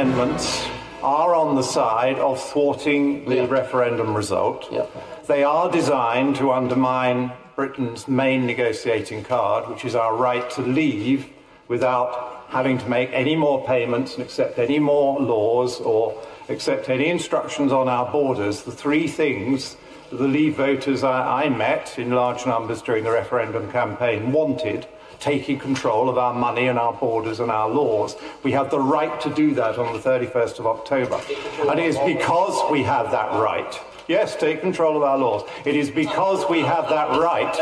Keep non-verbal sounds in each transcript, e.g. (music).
amendments are on the side of thwarting the Yeah. referendum result. Yeah. They are designed to undermine Britain's main negotiating card, which is our right to leave without having to make any more payments and accept any more laws or accept any instructions on our borders. The three things that the Leave voters I, I met in large numbers during the referendum campaign wanted taking control of our money and our borders and our laws. We have the right to do that on the 31st of October. And it is because we have that right. Yes, take control of our laws. It is because we have that right.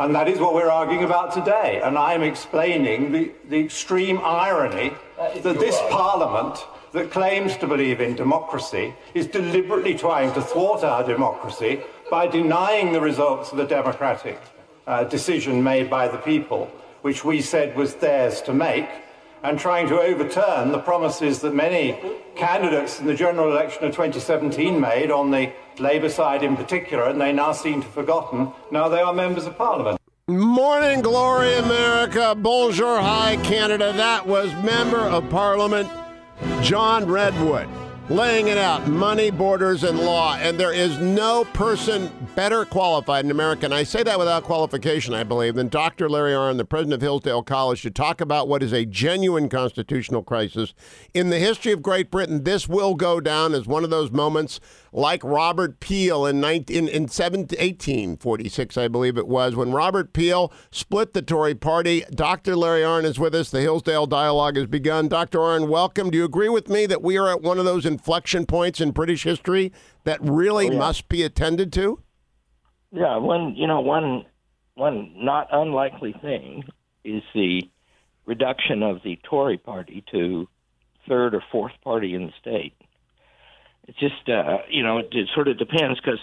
And that is what we're arguing about today. And I'm explaining the, the extreme irony that this Parliament that claims to believe in democracy is deliberately trying to thwart our democracy by denying the results of the democratic uh, decision made by the people, which we said was theirs to make, and trying to overturn the promises that many candidates in the general election of 2017 made on the Labour side in particular, and they now seem to have forgotten. Now they are members of Parliament. Morning glory, America. Bonjour, hi, Canada. That was Member of Parliament John Redwood laying it out money, borders, and law. And there is no person better qualified in America, and I say that without qualification, I believe, than Dr. Larry Arnn, the president of Hillsdale College, to talk about what is a genuine constitutional crisis. In the history of Great Britain, this will go down as one of those moments like Robert Peel in, 19, in 17, 1846, I believe it was, when Robert Peel split the Tory party. Dr. Larry Arnn is with us. The Hillsdale Dialogue has begun. Dr. Arnn, welcome. Do you agree with me that we are at one of those inflection points in British history that really Oh, yeah. must be attended to? Yeah, one you know one one not unlikely thing is the reduction of the Tory party to third or fourth party in the state. It's just uh, you know it, it sort of depends because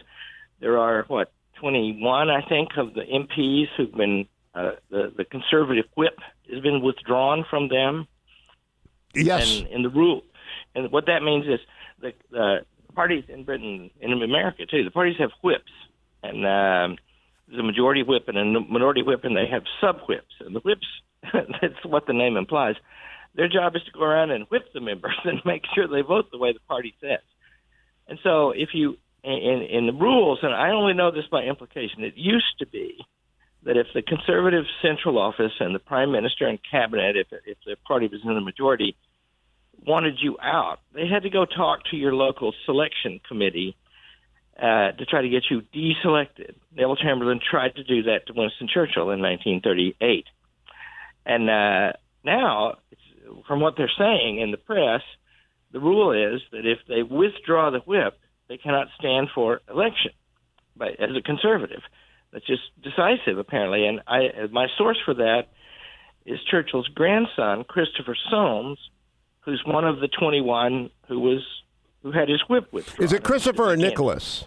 there are what twenty one I think of the MPs who've been uh, the the conservative whip has been withdrawn from them. Yes. And, and the rule, and what that means is the, the parties in Britain, and in America too, the parties have whips, and um, there's a majority whip and a minority whip, and they have sub whips. And the whips, (laughs) that's what the name implies. Their job is to go around and whip the members (laughs) and make sure they vote the way the party says. And so, if you in, in the rules, and I only know this by implication, it used to be that if the conservative central office and the prime minister and cabinet, if if the party was in the majority, wanted you out, they had to go talk to your local selection committee uh, to try to get you deselected. Neville Chamberlain tried to do that to Winston Churchill in 1938, and uh, now, from what they're saying in the press, the rule is that if they withdraw the whip, they cannot stand for election. But as a conservative, that's just decisive, apparently. And I, my source for that is Churchill's grandson, Christopher Soames, who's one of the 21 who was who had his whip withdrawn. Is it Christopher or Nicholas?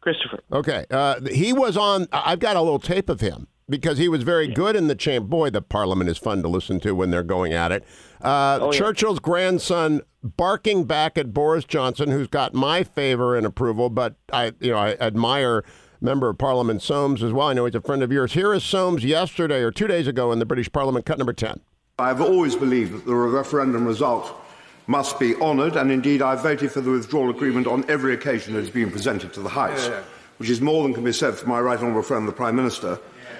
Christopher. Okay. Uh, he was on, I've got a little tape of him because he was very good in the champ. Boy, the parliament is fun to listen to when they're going at it. Uh, Oh, yeah. Churchill's grandson barking back at Boris Johnson, who's got my favor and approval, but I, you know, I admire member of Parliament Soames as well. I know he's a friend of yours. Here is Soames yesterday or two days ago in the British Parliament, cut number 10. I've always believed that the referendum result must be honoured, and indeed I voted for the withdrawal agreement on every occasion that it has been presented to the House, which is more than can be said for my right honourable friend, the Prime Minister,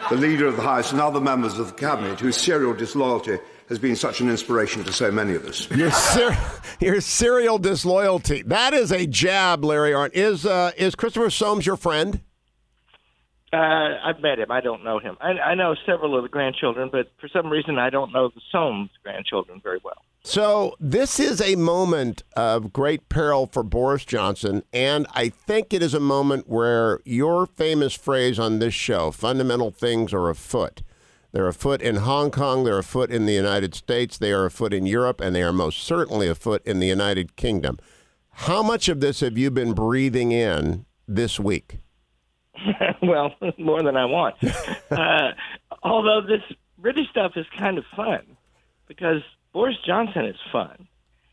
the Leader of the House, and other members of the Cabinet whose serial disloyalty has been such an inspiration to so many of us. Your, ser- your serial disloyalty. That is a jab, Larry Arnn. Is, uh, is Christopher Soames your friend? Uh, I've met him. I don't know him. I, I know several of the grandchildren, but for some reason I don't know the Soames grandchildren very well. So this is a moment of great peril for Boris Johnson, and I think it is a moment where your famous phrase on this show, fundamental things are afoot. They're afoot in Hong Kong, they're afoot in the United States, they are afoot in Europe, and they are most certainly afoot in the United Kingdom. How much of this have you been breathing in this week? (laughs) well, (laughs) more than I want. (laughs) uh, although this British stuff is kind of fun because Boris Johnson is fun.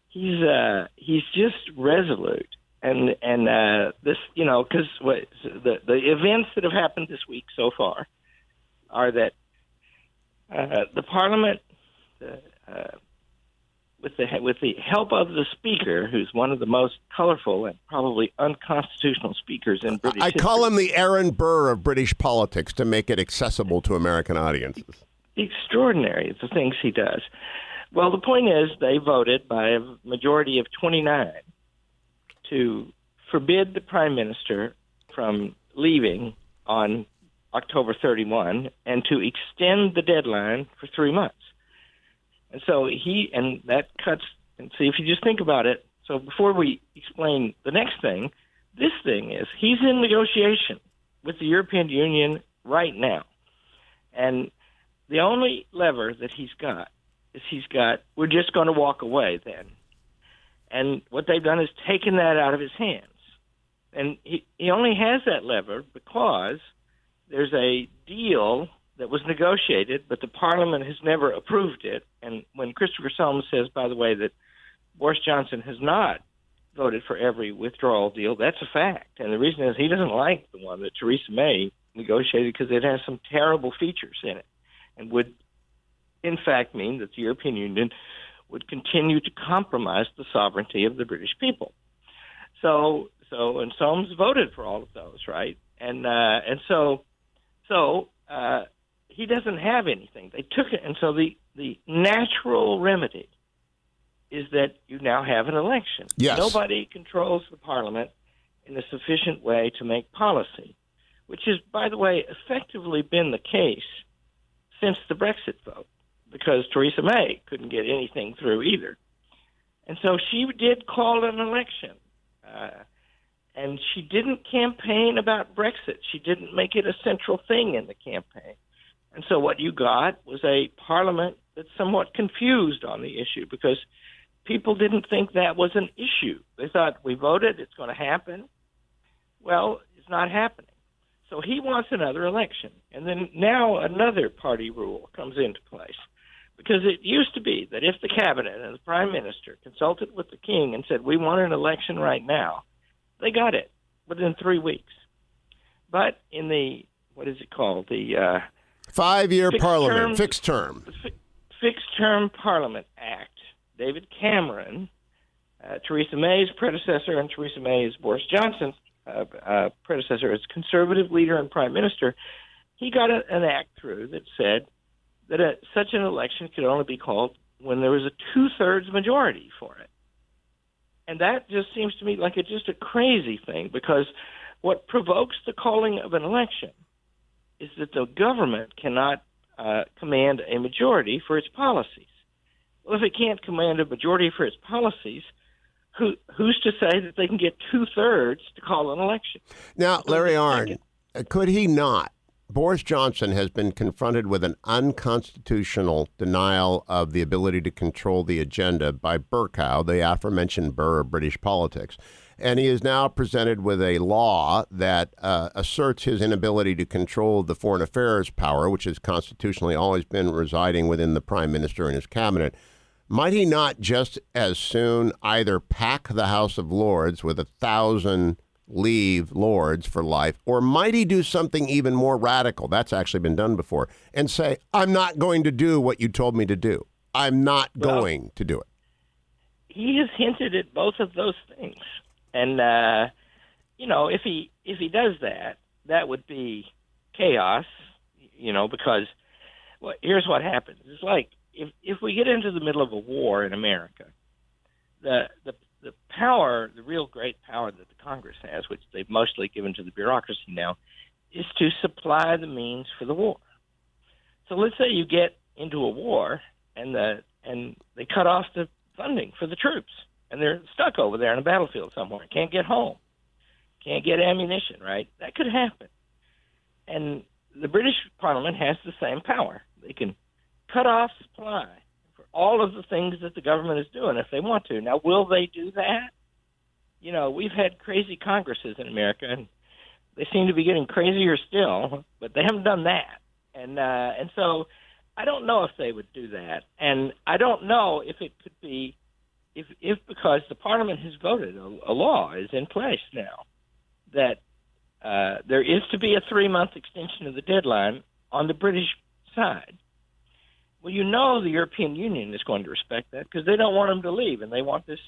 He's uh, he's just resolute, and and uh, this you know because what the the events that have happened this week so far are that uh, the Parliament uh, uh, with the with the help of the speaker, who's one of the most colorful and probably unconstitutional speakers in British. I call him the Aaron Burr of British politics to make it accessible to American audiences. Extraordinary the things he does. Well, the point is, they voted by a majority of 29 to forbid the prime minister from leaving on October 31 and to extend the deadline for three months. And so he, and that cuts, and see, if you just think about it, so before we explain the next thing, this thing is he's in negotiation with the European Union right now. And the only lever that he's got he's got, we're just going to walk away then. And what they've done is taken that out of his hands. And he, he only has that lever because there's a deal that was negotiated, but the Parliament has never approved it. And when Christopher Solomon says, by the way, that Boris Johnson has not voted for every withdrawal deal, that's a fact. And the reason is he doesn't like the one that Theresa May negotiated because it has some terrible features in it and would, in fact, mean that the European Union would continue to compromise the sovereignty of the British people. So, so, and Soames voted for all of those, right? And uh, and so, so uh, he doesn't have anything. They took it, and so the the natural remedy is that you now have an election. Yes. Nobody controls the parliament in a sufficient way to make policy, which has, by the way, effectively been the case since the Brexit vote, because Theresa May couldn't get anything through either. And so she did call an election. Uh, and she didn't campaign about Brexit. She didn't make it a central thing in the campaign. And so what you got was a parliament that's somewhat confused on the issue because people didn't think that was an issue. They thought we voted, it's going to happen. Well, it's not happening. So he wants another election. And then now another party rule comes into place. Because it used to be that if the cabinet and the prime minister consulted with the king and said, we want an election right now, they got it within three weeks. But in the, what is it called? The uh, Five year parliament, term- fixed term. Fi- Fixed Term Parliament Act, David Cameron, uh, Theresa May's predecessor, and Theresa May's Boris Johnson's uh, uh, predecessor as conservative leader and prime minister, he got a, an act through that said that a, such an election could only be called when there was a two thirds majority for it. And that just seems to me like it's just a crazy thing because what provokes the calling of an election is that the government cannot uh, command a majority for its policies. Well, if it can't command a majority for its policies, who, who's to say that they can get two thirds to call an election? Now, Larry uh, could he not? Boris Johnson has been confronted with an unconstitutional denial of the ability to control the agenda by Bercow, the aforementioned Burr of British politics. And he is now presented with a law that uh, asserts his inability to control the foreign affairs power, which has constitutionally always been residing within the prime minister and his cabinet. Might he not just as soon either pack the House of Lords with a thousand leave lords for life, or might he do something even more radical? That's actually been done before, and say, I'm not going to do what you told me to do. I'm not Well- going to do it. he has hinted at both of those things, and uh, you know, if he if he does that, that would be chaos. You know, because well, here's what happens: it's like if if we get into the middle of a war in America, the the the power, the real great power that the Congress has, which they've mostly given to the bureaucracy now, is to supply the means for the war. So let's say you get into a war and the and they cut off the funding for the troops and they're stuck over there on a battlefield somewhere, can't get home, can't get ammunition, right? That could happen. And the British Parliament has the same power. They can cut off supply all of the things that the government is doing if they want to. Now, will they do that? You know, we've had crazy Congresses in America, and they seem to be getting crazier still, but they haven't done that. And uh, and so I don't know if they would do that, and I don't know if it could be if if because the Parliament has voted a, a law is in place now that uh, there is to be a three month extension of the deadline on the British side Well, you know the European Union is going to respect that because they don't want them to leave, and they want this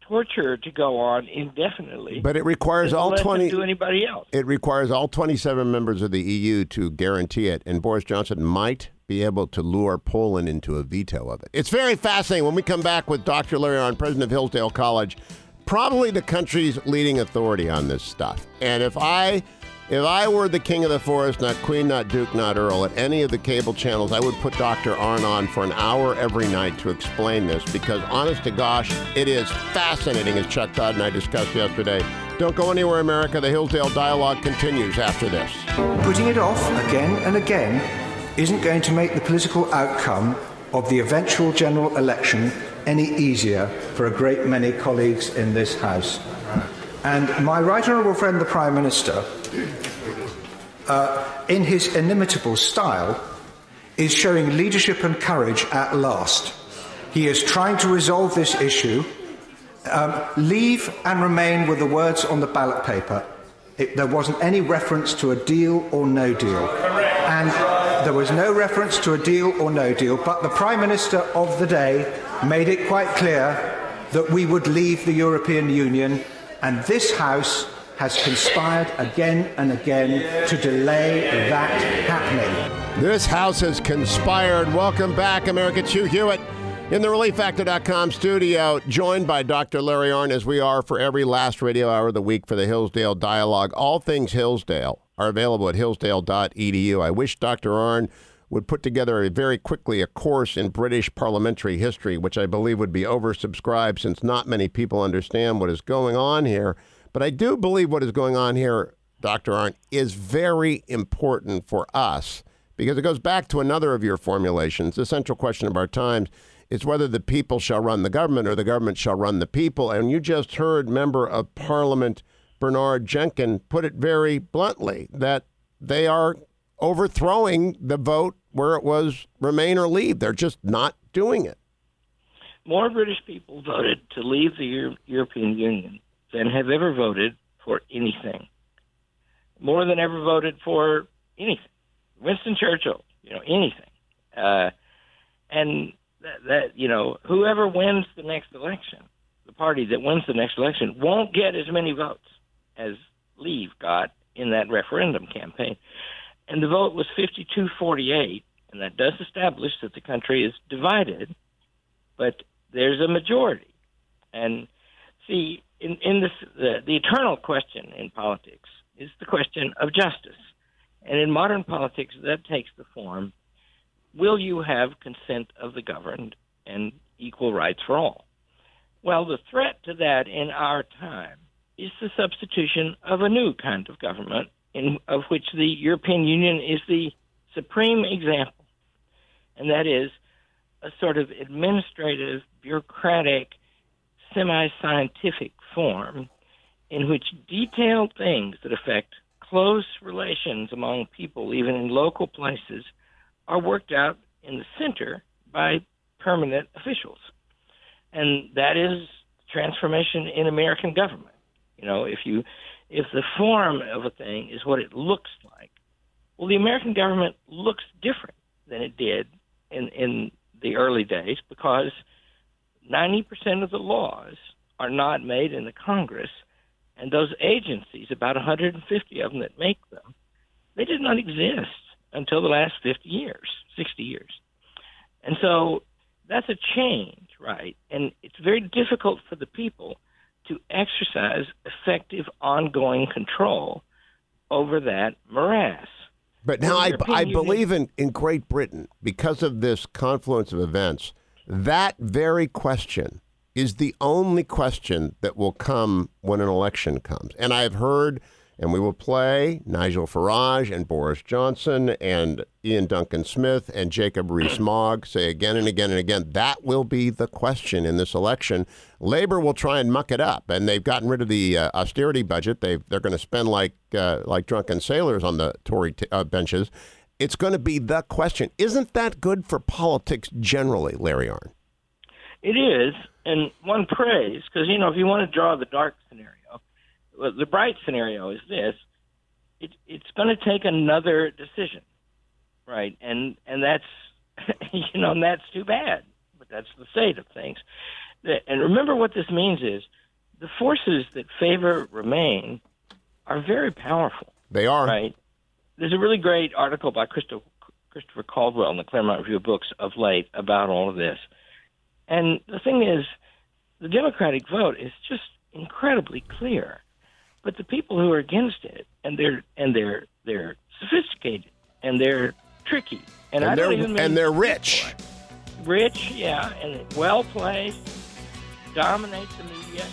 torture to go on indefinitely. But it requires all twenty. do anybody else. It requires all 27 members of the EU to guarantee it, and Boris Johnson might be able to lure Poland into a veto of it. It's very fascinating. When we come back with Dr. Larry Arnn, president of Hillsdale College, probably the country's leading authority on this stuff. And if I if I were the king of the forest, not queen, not duke, not earl, at any of the cable channels, I would put Dr. Arnn on for an hour every night to explain this because, honest to gosh, it is fascinating, as Chuck Todd and I discussed yesterday. Don't go anywhere, America. The Hillsdale Dialogue continues after this. Putting it off again and again isn't going to make the political outcome of the eventual general election any easier for a great many colleagues in this House. And my right honourable friend, the Prime Minister, uh, in his inimitable style, is showing leadership and courage at last. He is trying to resolve this issue. Um, leave and remain were the words on the ballot paper. It, there wasn't any reference to a deal or no deal. And there was no reference to a deal or no deal, but the Prime Minister of the day made it quite clear that we would leave the European Union, and this House has conspired again and again to delay that happening. This house has conspired. Welcome back, America. Hugh Hewitt in the ReliefFactor.com studio, joined by Dr. Larry Arnn, as we are for every last radio hour of the week for the Hillsdale Dialogue. All things Hillsdale are available at hillsdale.edu. I wish Dr. Arnn would put together a very quickly a course in British parliamentary history, which I believe would be oversubscribed since not many people understand what is going on here. But I do believe what is going on here, Dr. Arnn, is very important for us because it goes back to another of your formulations. The central question of our times is whether the people shall run the government or the government shall run the people. And you just heard Member of Parliament Bernard Jenkin put it very bluntly that they are overthrowing the vote where it was remain or leave. They're just not doing it. More British people voted to leave the Euro- European Union than have ever voted for anything. More than ever voted for anything. Winston Churchill, you know, anything. Uh, and that, that, you know, whoever wins the next election, the party that wins the next election, won't get as many votes as Leave got in that referendum campaign. And the vote was 52 48, and that does establish that the country is divided, but there's a majority. And see, in, in this, the, the eternal question in politics is the question of justice. And in modern politics, that takes the form will you have consent of the governed and equal rights for all? Well, the threat to that in our time is the substitution of a new kind of government, in, of which the European Union is the supreme example, and that is a sort of administrative, bureaucratic, semi scientific form in which detailed things that affect close relations among people, even in local places, are worked out in the center by permanent officials. And that is transformation in American government. You know, if you if the form of a thing is what it looks like, well the American government looks different than it did in in the early days because 90% of the laws are not made in the Congress and those agencies about 150 of them that make them they did not exist until the last 50 years, 60 years. And so that's a change, right? And it's very difficult for the people to exercise effective ongoing control over that morass. But now I, I believe in, in Great Britain, because of this confluence of events, that very question is the only question that will come when an election comes. And I've heard and we will play Nigel Farage and Boris Johnson and Iain Duncan Smith and Jacob Rees-Mogg say again and again and again that will be the question in this election. Labor will try and muck it up, and they've gotten rid of the uh, austerity budget. They they're going to spend like uh, like drunken sailors on the Tory t- uh, benches. It's going to be the question. Isn't that good for politics generally, Larry Arnn? It is, and one prays because you know if you want to draw the dark scenario well, the bright scenario is this: it, it's going to take another decision, right? And and that's (laughs) you know, and that's too bad. But that's the state of things. And remember what this means is the forces that favor Remain are very powerful. They are. Right. There's a really great article by Christopher, Christopher Caldwell in the Claremont Review of Books of late about all of this. And the thing is, the Democratic vote is just incredibly clear. But the people who are against it, and they're and they're they're sophisticated and they're tricky, and, and they're and they're rich, rich, yeah, and well placed, dominate the media,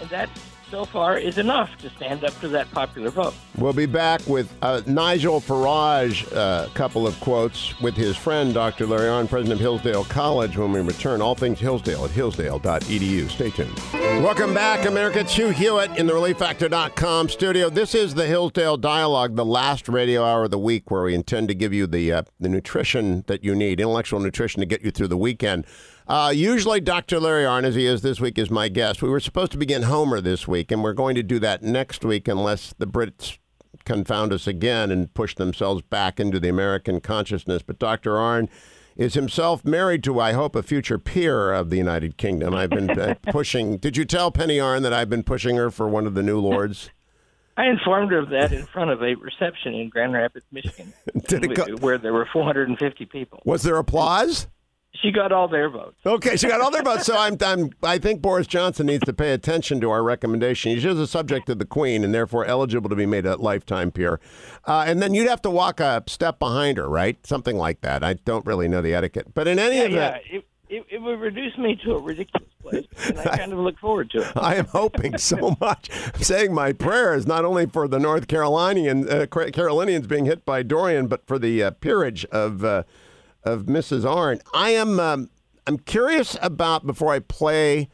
and that's so far is enough to stand up to that popular vote. We'll be back with uh, Nigel Farage, a uh, couple of quotes with his friend Dr. Larry Arnn, president of Hillsdale College, when we return. All things Hillsdale at hillsdale.edu. Stay tuned. Welcome back, America. It's Hugh Hewitt in the ReliefFactor.com studio. This is the Hillsdale Dialogue, the last radio hour of the week where we intend to give you the, uh, the nutrition that you need, intellectual nutrition to get you through the weekend. Uh, usually, Dr. Larry he is this week, is my guest. We were supposed to begin Homer this week, and we're going to do that next week unless the Brits confound us again and push themselves back into the American consciousness. But Dr. Arnn is himself married to, I hope, a future peer of the United Kingdom. I've been uh, (laughs) pushing. Did you tell Penny Arnn that I've been pushing her for one of the new lords? I informed her of that in front of a reception in Grand Rapids, Michigan, (laughs) go- where there were 450 people. Was there applause? She got all their votes. Okay, she got all their votes. So I'm, I'm, I think Boris Johnson needs to pay attention to our recommendation. He's just a subject of the Queen and therefore eligible to be made a lifetime peer. Uh, and then you'd have to walk a step behind her, right? Something like that. I don't really know the etiquette, but in any yeah, event, yeah. It, it, it, would reduce me to a ridiculous place, and I kind of look forward to it. (laughs) I am hoping so (laughs) much. I'm saying my prayers not only for the North Carolinian uh, Carolinians being hit by Dorian, but for the uh, peerage of. Of Mrs. Arnn. I am um, I'm curious about before I play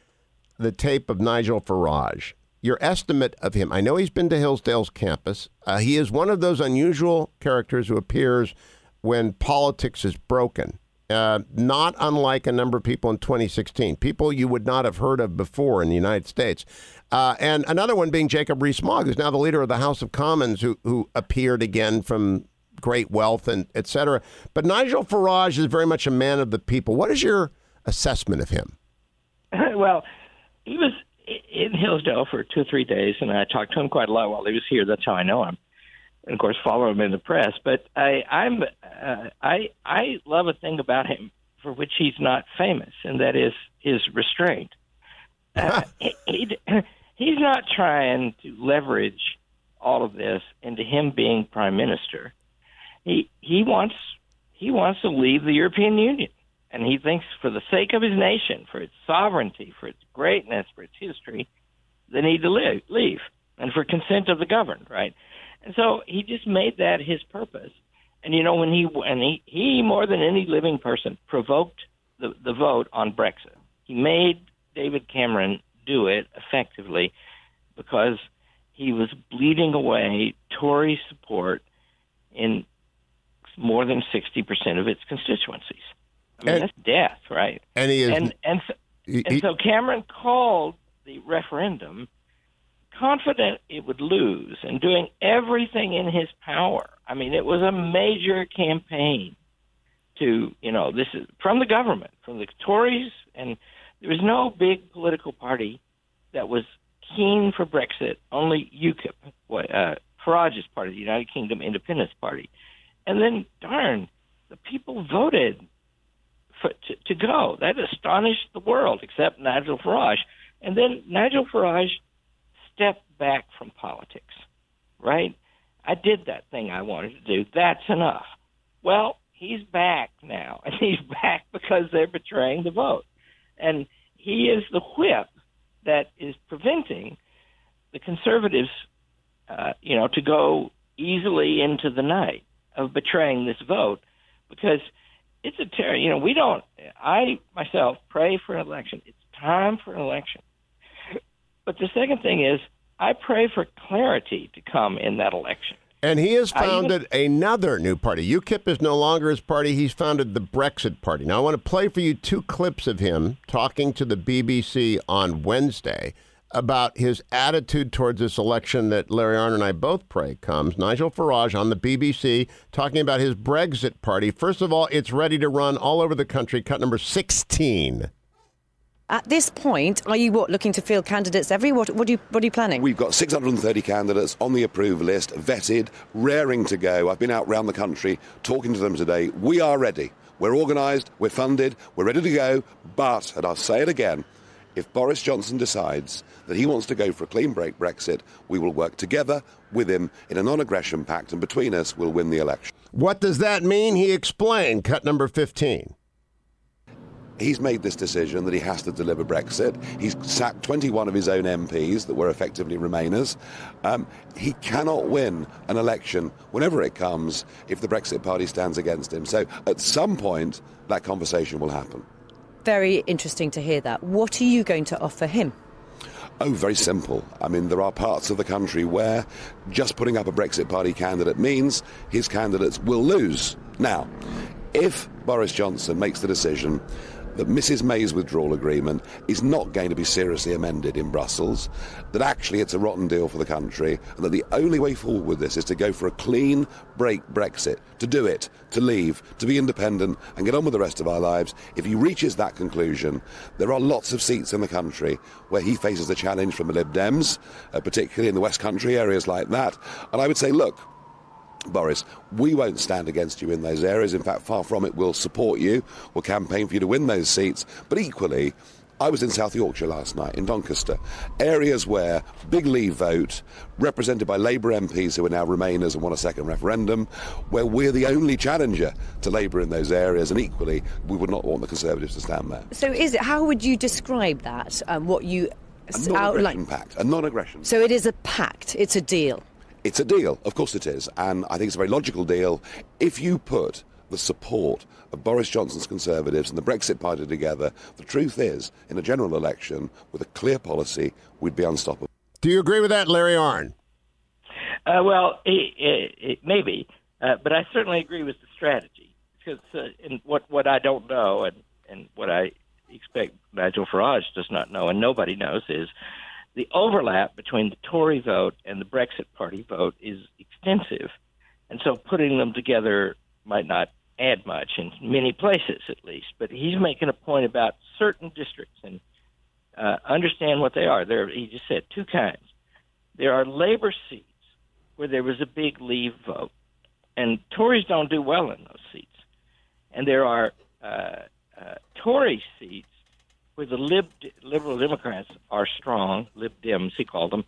the tape of Nigel Farage. Your estimate of him. I know he's been to Hillsdale's campus. Uh, he is one of those unusual characters who appears when politics is broken. Uh, not unlike a number of people in 2016, people you would not have heard of before in the United States. Uh, and another one being Jacob Rees-Mogg, who's now the leader of the House of Commons, who, who appeared again from great wealth and et cetera. But Nigel Farage is very much a man of the people. What is your assessment of him? (laughs) well, he was in Hillsdale for two or three days, and I talked to him quite a lot while he was here. That's how I know him, and of course follow him in the press. But I, I'm uh, I I love a thing about him for which he's not famous, and that is his restraint. (laughs) Uh, he, he, he's not trying to leverage all of this into him being prime minister he he wants he wants to leave the European Union, and he thinks for the sake of his nation, for its sovereignty, for its greatness, for its history, they need to live, leave, and for consent of the governed, right? And so he just made that his purpose. And you know when he and he he more than any living person provoked the the vote on Brexit. He made David Cameron do it effectively because he was bleeding away Tory than 60% of its constituencies. I mean, and, that's death, right? And he is, and and so, he, and so Cameron called the referendum confident it would lose and doing everything in his power. I mean, it was a major campaign to, you know, this is from the government, from the Tories, and there was no big political party that was keen for Brexit. Only UKIP, uh, Farage's party, the United Kingdom Independence Party, and then, darn, the people voted for, to, to go. That astonished the world, except Nigel Farage. And then Nigel Farage stepped back from politics, right? I did that thing I wanted to do. That's enough. Well, he's back now, (laughs) and he's back because they're betraying the vote. And he is the whip that is preventing the conservatives, uh, you know, to go easily into the night of betraying this vote because it's a terror. You know, we don't. I myself pray for an election. It's time for an election. But the second thing is, I pray for clarity to come in that election. And he has founded even, another new party. UKIP is no longer his party. He's founded the Brexit Party. Now, I want to play for you two clips of him talking to the BBC on Wednesday about his attitude towards this election that Larry Arnn and I both pray comes. Nigel Farage on the BBC talking about his Brexit party. First of all, it's ready to run all over the country, cut number 16. At this point, are you what looking to field candidates every? What, what, are you, what are you planning? We've got 630 candidates on the approved list, vetted, raring to go. I've been out around the country talking to them today. We are ready. We're organised, we're funded, we're ready to go. But, and I'll say it again, if Boris Johnson decides that he wants to go for a clean break Brexit, we will work together with him in a non aggression pact, and between us, we'll win the election. What does that mean? He explained. Cut number 15 he's made this decision that he has to deliver Brexit. He's sacked 21 of his own MPs that were effectively Remainers. Um, he cannot win an election whenever it comes if the Brexit Party stands against him. So at some point, that conversation will happen. Very interesting to hear that. What are you going to offer him? Oh, very simple. I mean, there are parts of the country where just putting up a Brexit Party candidate means his candidates will lose. Now, if Boris Johnson makes the decision that Mrs May's withdrawal agreement is not going to be seriously amended in Brussels, that actually it's a rotten deal for the country, and that the only way forward with this is to go for a clean break Brexit, to do it, to leave, to be independent, and get on with the rest of our lives. If he reaches that conclusion, there are lots of seats in the country where he faces a challenge from the Lib Dems, uh, particularly in the West Country areas like that. And I would say, look, Boris, we won't stand against you in those areas. In fact, far from it, we'll support you. We'll campaign for you to win those seats. But equally, I was in South Yorkshire last night, in Doncaster, areas where big Leave vote, represented by Labour MPs who are now Remainers and want a second referendum, where we're the only challenger to Labour in those areas, and equally, we would not want the Conservatives to stand there. So, is it? How would you describe that? Um, what you a non-aggression pact, a non-aggression. So it is a pact. It's a deal. It's a deal, of course it is, and I think it's a very logical deal. If you put the support of Boris Johnson's Conservatives and the Brexit Party together, the truth is, in a general election with a clear policy, we'd be unstoppable. Do you agree with that, Larry Arnn? Uh, well, it, it, it maybe, uh, but I certainly agree with the strategy because uh, in what what I don't know and and what I expect Nigel Farage does not know and nobody knows is the overlap between the Tory vote and the Brexit Party vote is extensive, and so putting them together might not add much in many places, at least. But he's making a point about certain districts and uh, understand what they are. There, he just said two kinds. There are Labor seats where there was a big Leave vote, and Tories don't do well in those seats, and there are uh, uh, Tory seats where the lib, liberal Democrats are strong, Lib Dems he called them,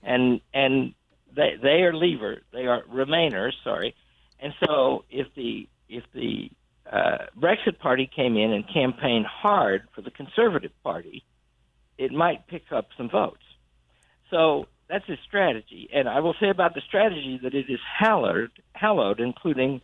and and they they are leaver, they are Remainers, sorry, and so if the if the uh, Brexit Party came in and campaigned hard for the Conservative Party, it might pick up some votes. So that's his strategy, and I will say about the strategy that it is hallowed, hallowed, including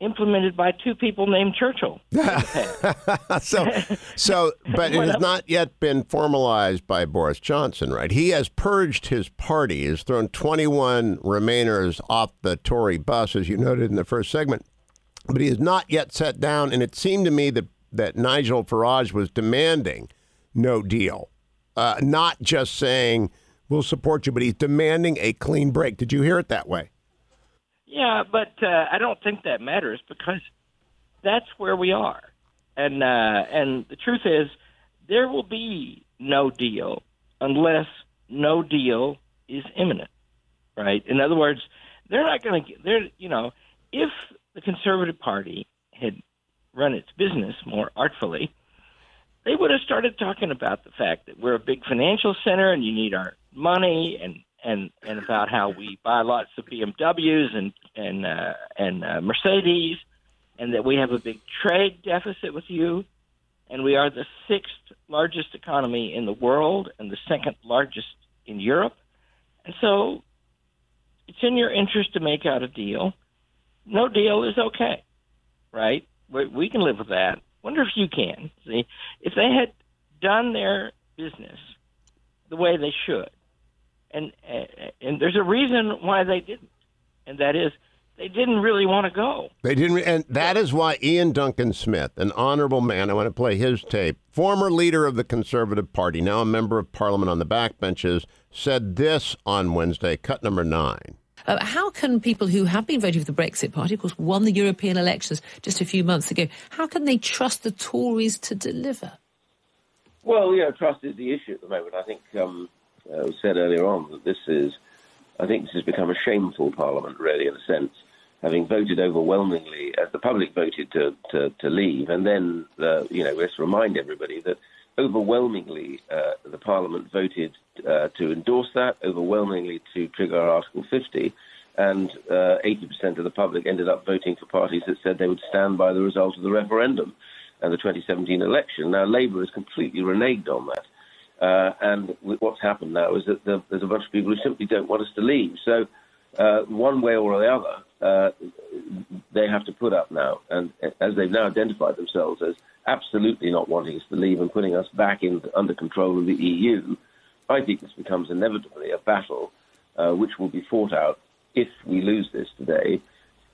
implemented by two people named Churchill. (laughs) so, so, but it has not yet been formalized by Boris Johnson, right? He has purged his party, has thrown 21 Remainers off the Tory bus, as you noted in the first segment, but he has not yet sat down. And it seemed to me that that Nigel Farage was demanding no deal, uh, not just saying we'll support you, but he's demanding a clean break. Did you hear it that way? Yeah, but uh, I don't think that matters because that's where we are, and uh, and the truth is there will be no deal unless no deal is imminent, right? In other words, they're not going to. They're you know, if the Conservative Party had run its business more artfully, they would have started talking about the fact that we're a big financial center and you need our money and and and about how we buy lots of BMWs and and uh, and uh, Mercedes, and that we have a big trade deficit with you, and we are the sixth largest economy in the world and the second largest in Europe, and so it's in your interest to make out a deal. No deal is okay, right? We, we can live with that. Wonder if you can. See, if they had done their business the way they should, and and there's a reason why they didn't, and that is they didn't really want to go. They didn't, and that is why Iain Duncan Smith, an honorable man, I want to play his tape, former leader of the Conservative Party, now a member of Parliament on the backbenches, said this on Wednesday, cut number nine. Uh, how can people who have been voting for the Brexit Party, of course, won the European elections just a few months ago, how can they trust the Tories to deliver? Well, yeah, trust is the issue at the moment. I think um, uh, said earlier on that this is, I think this has become a shameful parliament, really, in a sense having voted overwhelmingly, as the public voted to, to, to leave, and then, uh, you know, let's remind everybody that overwhelmingly uh, the Parliament voted uh, to endorse that, overwhelmingly to trigger Article 50, and 80% uh, of the public ended up voting for parties that said they would stand by the result of the referendum and the 2017 election. Now, Labour has completely reneged on that. Uh, and what's happened now is that the, there's a bunch of people who simply don't want us to leave. So, uh, one way or the other, uh, they have to put up now. And as they've now identified themselves as absolutely not wanting us to leave and putting us back in, under control of the EU, I think this becomes inevitably a battle uh, which will be fought out if we lose this today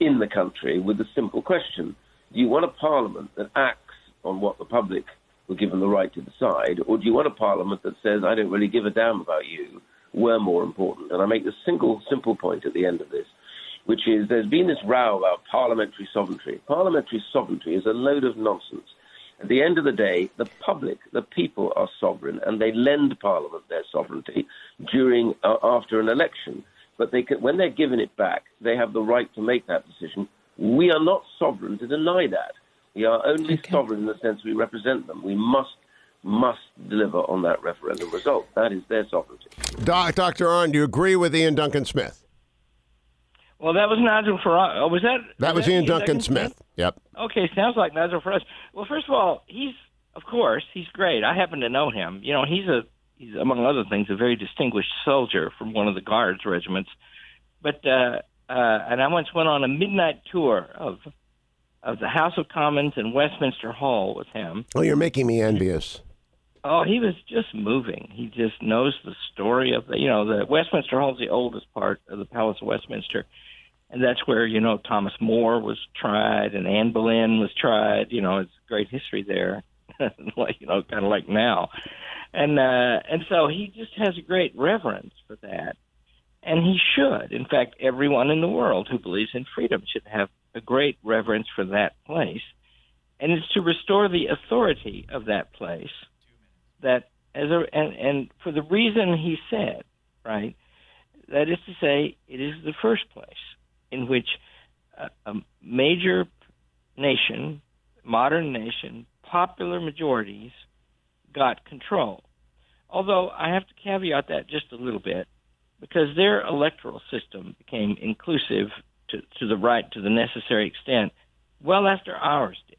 in the country with the simple question. Do you want a parliament that acts on what the public were given the right to decide, or do you want a parliament that says, I don't really give a damn about you, we're more important? And I make the single, simple point at the end of this which is there's been this row about parliamentary sovereignty. Parliamentary sovereignty is a load of nonsense. At the end of the day, the public, the people are sovereign, and they lend Parliament their sovereignty during uh, after an election. But they can, when they're given it back, they have the right to make that decision. We are not sovereign to deny that. We are only okay. sovereign in the sense we represent them. We must must deliver on that referendum result. That is their sovereignty. Doc, Dr. Arnn, do you agree with Iain Duncan Smith? Well, that was Nigel Farage. Oh, was that? That was, was Iain Duncan, Duncan Smith? Smith. Yep. Okay, sounds like Nigel Farage. Well, first of all, he's of course he's great. I happen to know him. You know, he's a he's among other things a very distinguished soldier from one of the guards regiments. But uh, uh, and I once went on a midnight tour of of the House of Commons and Westminster Hall with him. Oh, you're making me envious. Oh, he was just moving. He just knows the story of the, you know, the Westminster Hall is the oldest part of the Palace of Westminster and that's where you know Thomas More was tried and Anne Boleyn was tried. You know, it's great history there, (laughs) like you know, kind of like now, and uh, and so he just has a great reverence for that, and he should. In fact, everyone in the world who believes in freedom should have a great reverence for that place, and it's to restore the authority of that place that as a and and for the reason he said, right. That is to say, it is the first place in which a, a major nation, modern nation, popular majorities got control. Although I have to caveat that just a little bit because their electoral system became inclusive to, to the right to the necessary extent well after ours did.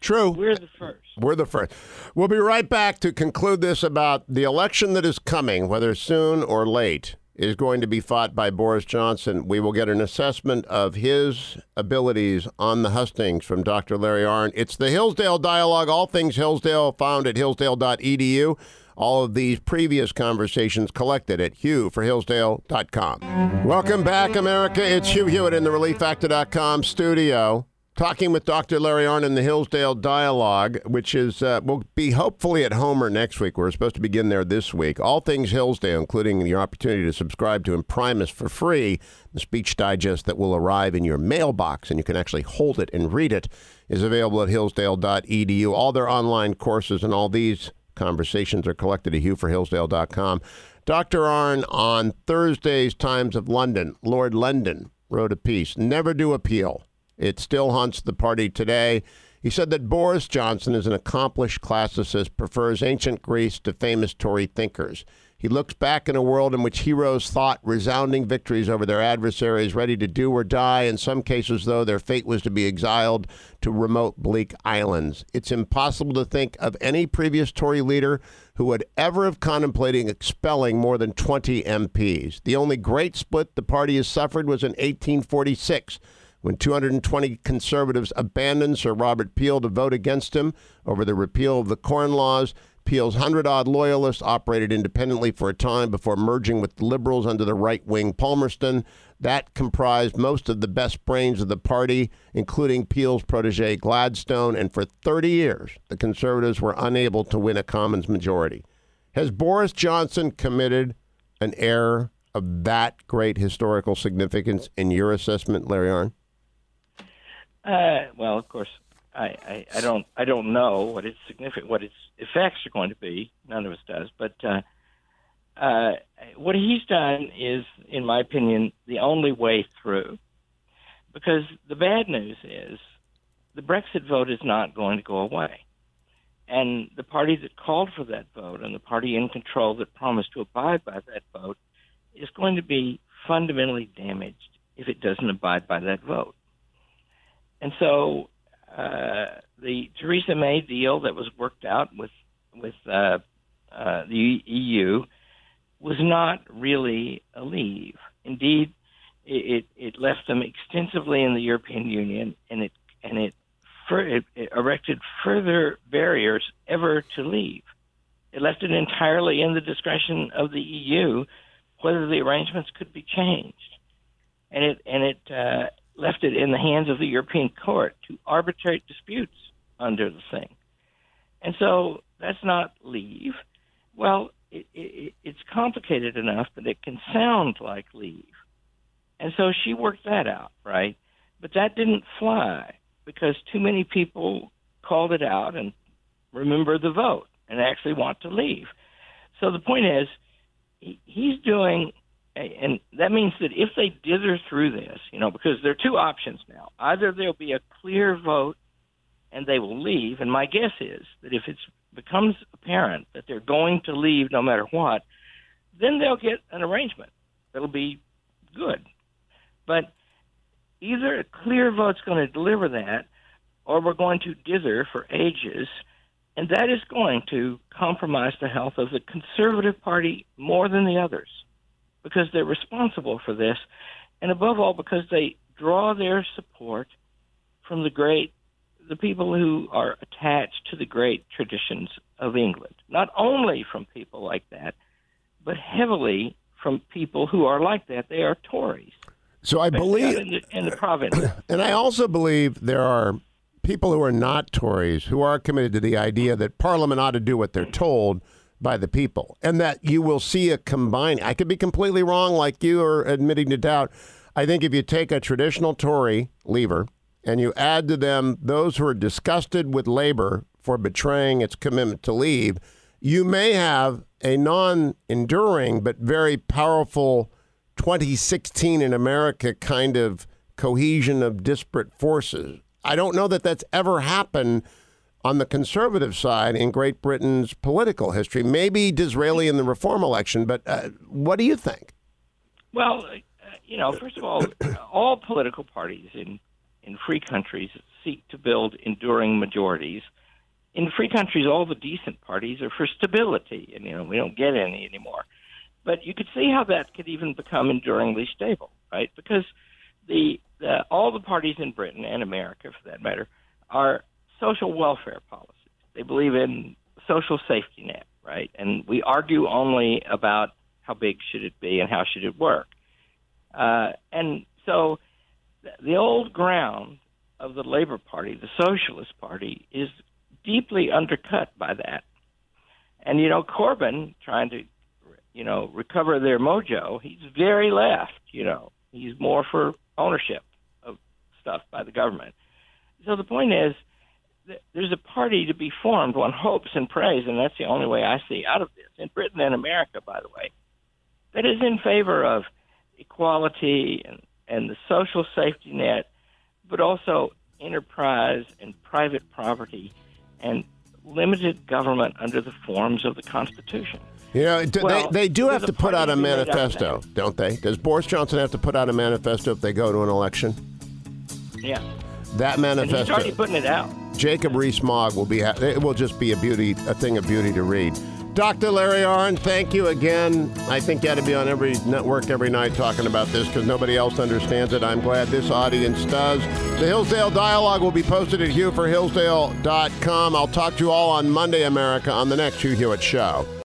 True. We're the first. We're the first. We'll be right back to conclude this about the election that is coming, whether soon or late is going to be fought by Boris Johnson. We will get an assessment of his abilities on the hustings from Dr. Larry Arnn. It's the Hillsdale Dialogue, all things Hillsdale, found at hillsdale.edu. All of these previous conversations collected at hughforhillsdale.com. Welcome back, America. It's Hugh Hewitt in the ReliefFactor.com studio talking with Dr. Larry Arnn in the Hillsdale Dialogue, which is uh, will be hopefully at Homer next week. We're supposed to begin there this week. All things Hillsdale, including your opportunity to subscribe to Imprimis for free, the speech digest that will arrive in your mailbox, and you can actually hold it and read it, is available at hillsdale.edu. All their online courses and all these conversations are collected at hughforhillsdale.com. Dr. Arnn on Thursday's Times of London, Lord London wrote a piece, Never Do Appeal it still haunts the party today. He said that Boris Johnson is an accomplished classicist, prefers ancient Greece to famous Tory thinkers. He looks back in a world in which heroes fought resounding victories over their adversaries, ready to do or die. In some cases, though, their fate was to be exiled to remote, bleak islands. It's impossible to think of any previous Tory leader who would ever have contemplated expelling more than 20 MPs. The only great split the party has suffered was in 1846 when 220 conservatives abandoned Sir Robert Peel to vote against him over the repeal of the Corn Laws. Peel's hundred odd loyalists operated independently for a time before merging with the Liberals under the right wing Palmerston. That comprised most of the best brains of the party, including Peel's protege Gladstone, and for 30 years, the Conservatives were unable to win a Commons majority. Has Boris Johnson committed an error of that great historical significance in your assessment, Larry Arnn? Uh, well, of course, I, I, I don't I don't know what its significant what its effects are going to be. None of us does, but uh, uh, what he's done is, in my opinion, the only way through. Because the bad news is the Brexit vote is not going to go away. And the party that called for that vote and the party in control that promised to abide by that vote is going to be fundamentally damaged if it doesn't abide by that vote. And so uh, the Theresa May deal that was worked out with with uh, uh, the EU was not really a leave. Indeed, it, it, left them extensively in the European Union, and it and it, it, it erected further barriers ever to leave. It left it entirely in the discretion of the EU whether the arrangements could be changed, and it and it uh, left it in the hands of the European Court to arbitrate disputes under the thing. And so that's not leave. Well, it, it, it's complicated enough that it can sound like leave. And so she worked that out, right? But that didn't fly because too many people called it out and remember the vote and actually want to leave. So the point is, he, he's doing, and that means that if they dither through this, you know, because there are two options now. Either there'll be a clear vote and they will leave, and my guess is that if it becomes apparent that they're going to leave no matter what, then they'll get an arrangement that'll be good. But either a clear vote's going to deliver that, or we're going to dither for ages, and that is going to compromise the health of the Conservative Party more than the others because they're responsible for this, and above all, because they draw their support from the great the people who are attached to the great traditions of England, not only from people like that, but heavily from people who are like that. They are Tories. So I believe in the, in the province, (clears throat) and I also believe there are people who are not Tories who are committed to the idea that Parliament ought to do what they're told by the people, and that you will see a combining. I could be completely wrong, like you are admitting to doubt. I think if you take a traditional Tory leaver and you add to them those who are disgusted with labor for betraying its commitment to leave, you may have a non enduring but very powerful 2016 in America kind of cohesion of disparate forces. I don't know that that's ever happened on the conservative side in Great Britain's political history. Maybe Disraeli in the reform election, but uh, what do you think? Well, uh, you know, first of all, all political parties in in free countries seek to build enduring majorities. In free countries, all the decent parties are for stability, and you know we don't get any anymore. But you could see how that could even become enduringly stable, right? Because the, the all the parties in Britain and America, for that matter, are social welfare policies. They believe in social safety net, right? And we argue only about how big should it be and how should it work. Uh, and so the old ground of the Labor Party, the Socialist Party, is deeply undercut by that. And you know, Corbyn trying to, you know, recover their mojo. He's very left. You know, he's more for ownership of stuff by the government. So the point is, there's a party to be formed. One hopes and prays, and that's the only way I see out of this. In Britain and America, by the way, that is in favor of equality and and the social safety net, but also enterprise and private property and limited government under the forms of the Constitution. You know, well, they, they do have to put out a manifesto, don't they? Does Boris Johnson have to put out a manifesto if they go to an election? Yeah. That manifesto. And he's already putting it out. Jacob Rees-Mogg will be. It will just be a beauty, a thing of beauty to read. Dr. Larry Arnn, thank you again. I think you ought to be on every network every night talking about this because nobody else understands it. I'm glad this audience does. The Hillsdale Dialogue will be posted at hughforhillsdale.com. I'll talk to you all on Monday, America, on the next Hugh Hewitt Show.